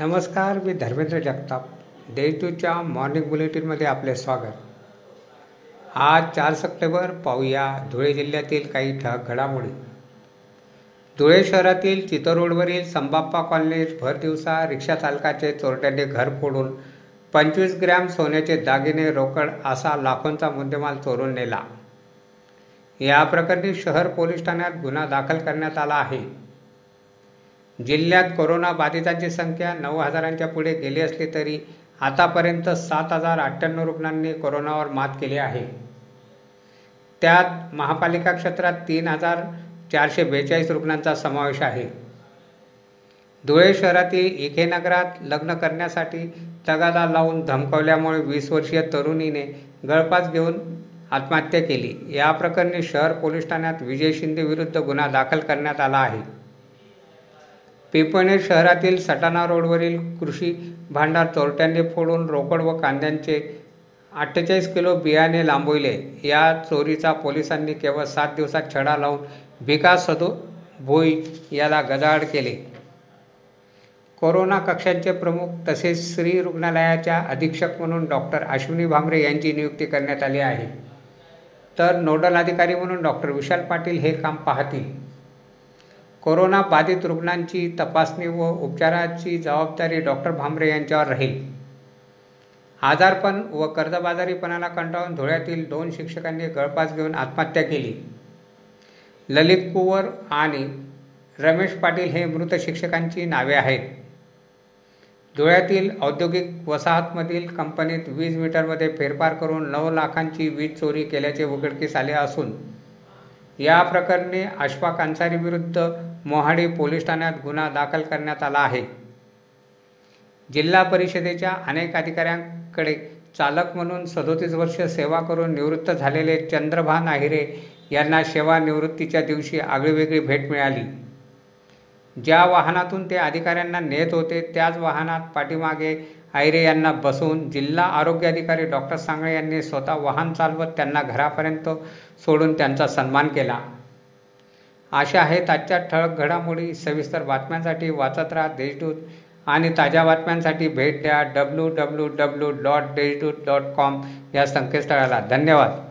नमस्कार मी धर्मेंद्र जगताप. देशदूतच्या मॉर्निंग बुलेटिनमध्ये आपले स्वागत. आज चार सप्टेंबर पाहूया धुळे जिल्ह्यातील काही ठळक घडामोडी. धुळे शहरातील चितो रोडवरील संबाप्पा कॉलनीत भर दिवसा रिक्षा चालकाचे चोरट्यांनी घर फोडून पंचवीस ग्रॅम सोन्याचे दागिने रोकड असा लाखोंचा मुद्देमाल चोरून नेला. या प्रकरणी शहर पोलीस ठाण्यात गुन्हा दाखल करण्यात आला आहे. जिल्ह्यात कोरोना बाधितांची संख्या नऊ हजारांच्या पुढे गेली असली तरी आतापर्यंत सात हजार अठ्ठ्याण्णव रुग्णांनी कोरोनावर मात केली आहे. त्यात महापालिका क्षेत्रात तीन हजार चारशे बेचाळीस रुग्णांचा समावेश आहे. धुळे शहरातील इखे नगरात लग्न करण्यासाठी तगादा लावून धमकावल्यामुळे वीस वर्षीय तरुणीने गळपास घेऊन आत्महत्या केली. या प्रकरणी शहर पोलीस ठाण्यात विजय शिंदे विरुद्ध गुन्हा दाखल करण्यात आला आहे. पिंपळनेर शहरातील सटाणा रोडवरील कृषी भांडार चोरट्यांनी फोडून रोकड व कांद्यांचे अठ्ठेचाळीस किलो बियाणे लांबविले. या चोरीचा पोलिसांनी केवळ सात दिवसात छडा लावून विकास सदो भोई याला गजाआड केले. कोरोना कक्षांचे प्रमुख तसेच श्री रुग्णालयाच्या अधीक्षक म्हणून डॉक्टर अश्विनी भामरे यांची नियुक्ती करण्यात आली आहे. तर नोडल अधिकारी म्हणून डॉक्टर विशाल पाटील हे काम पाहतील. कोरोना बाधित रुग्णांची तपासणी व उपचाराची जबाबदारी डॉक्टर भांबरे यांच्यावर राहील. आजारपण व कर्जबाजारीपणाला कंटाळून धुळ्यातील दोन शिक्षकांनी गळपास घेऊन आत्महत्या केली. ललित कुवर आणि रमेश पाटील हे मृत शिक्षकांची नावे आहेत. धुळ्यातील औद्योगिक वसाहतमधील कंपनीत वीज मीटरमध्ये फेरफार करून नऊ लाखांची वीज चोरी केल्याचे उघडकीस आले असून या प्रकरणी अशफाक अन्सारी विरुद्ध मोहाडी पोलीस ठाण्यात गुन्हा दाखल करण्यात आला आहे. जिल्हा परिषदेच्या अनेक अधिकाऱ्यांकडे चालक म्हणून सदोतीस वर्ष सेवा करून निवृत्त झालेले चंद्रभान आहिरे यांना सेवानिवृत्तीच्या दिवशी आगळीवेगळी भेट मिळाली. ज्या वाहनातून ते अधिकाऱ्यांना नेत होते त्याच वाहनात पाठीमागे आयरे यांना बसवून जिल्हा आरोग्य अधिकारी डॉक्टर सांगळे यांनी स्वतः वाहन चालवत त्यांना घरापर्यंत सोडून त्यांचा सन्मान केला. अशा आहेत आजच्या ठळक घडामोडी. सविस्तर बातम्यांसाठी वाचत राहा देशदूत आणि ताज्या बातम्यांसाठी भेट द्या W W W dot Deshdoot dot com या संकेतस्थळाला. धन्यवाद.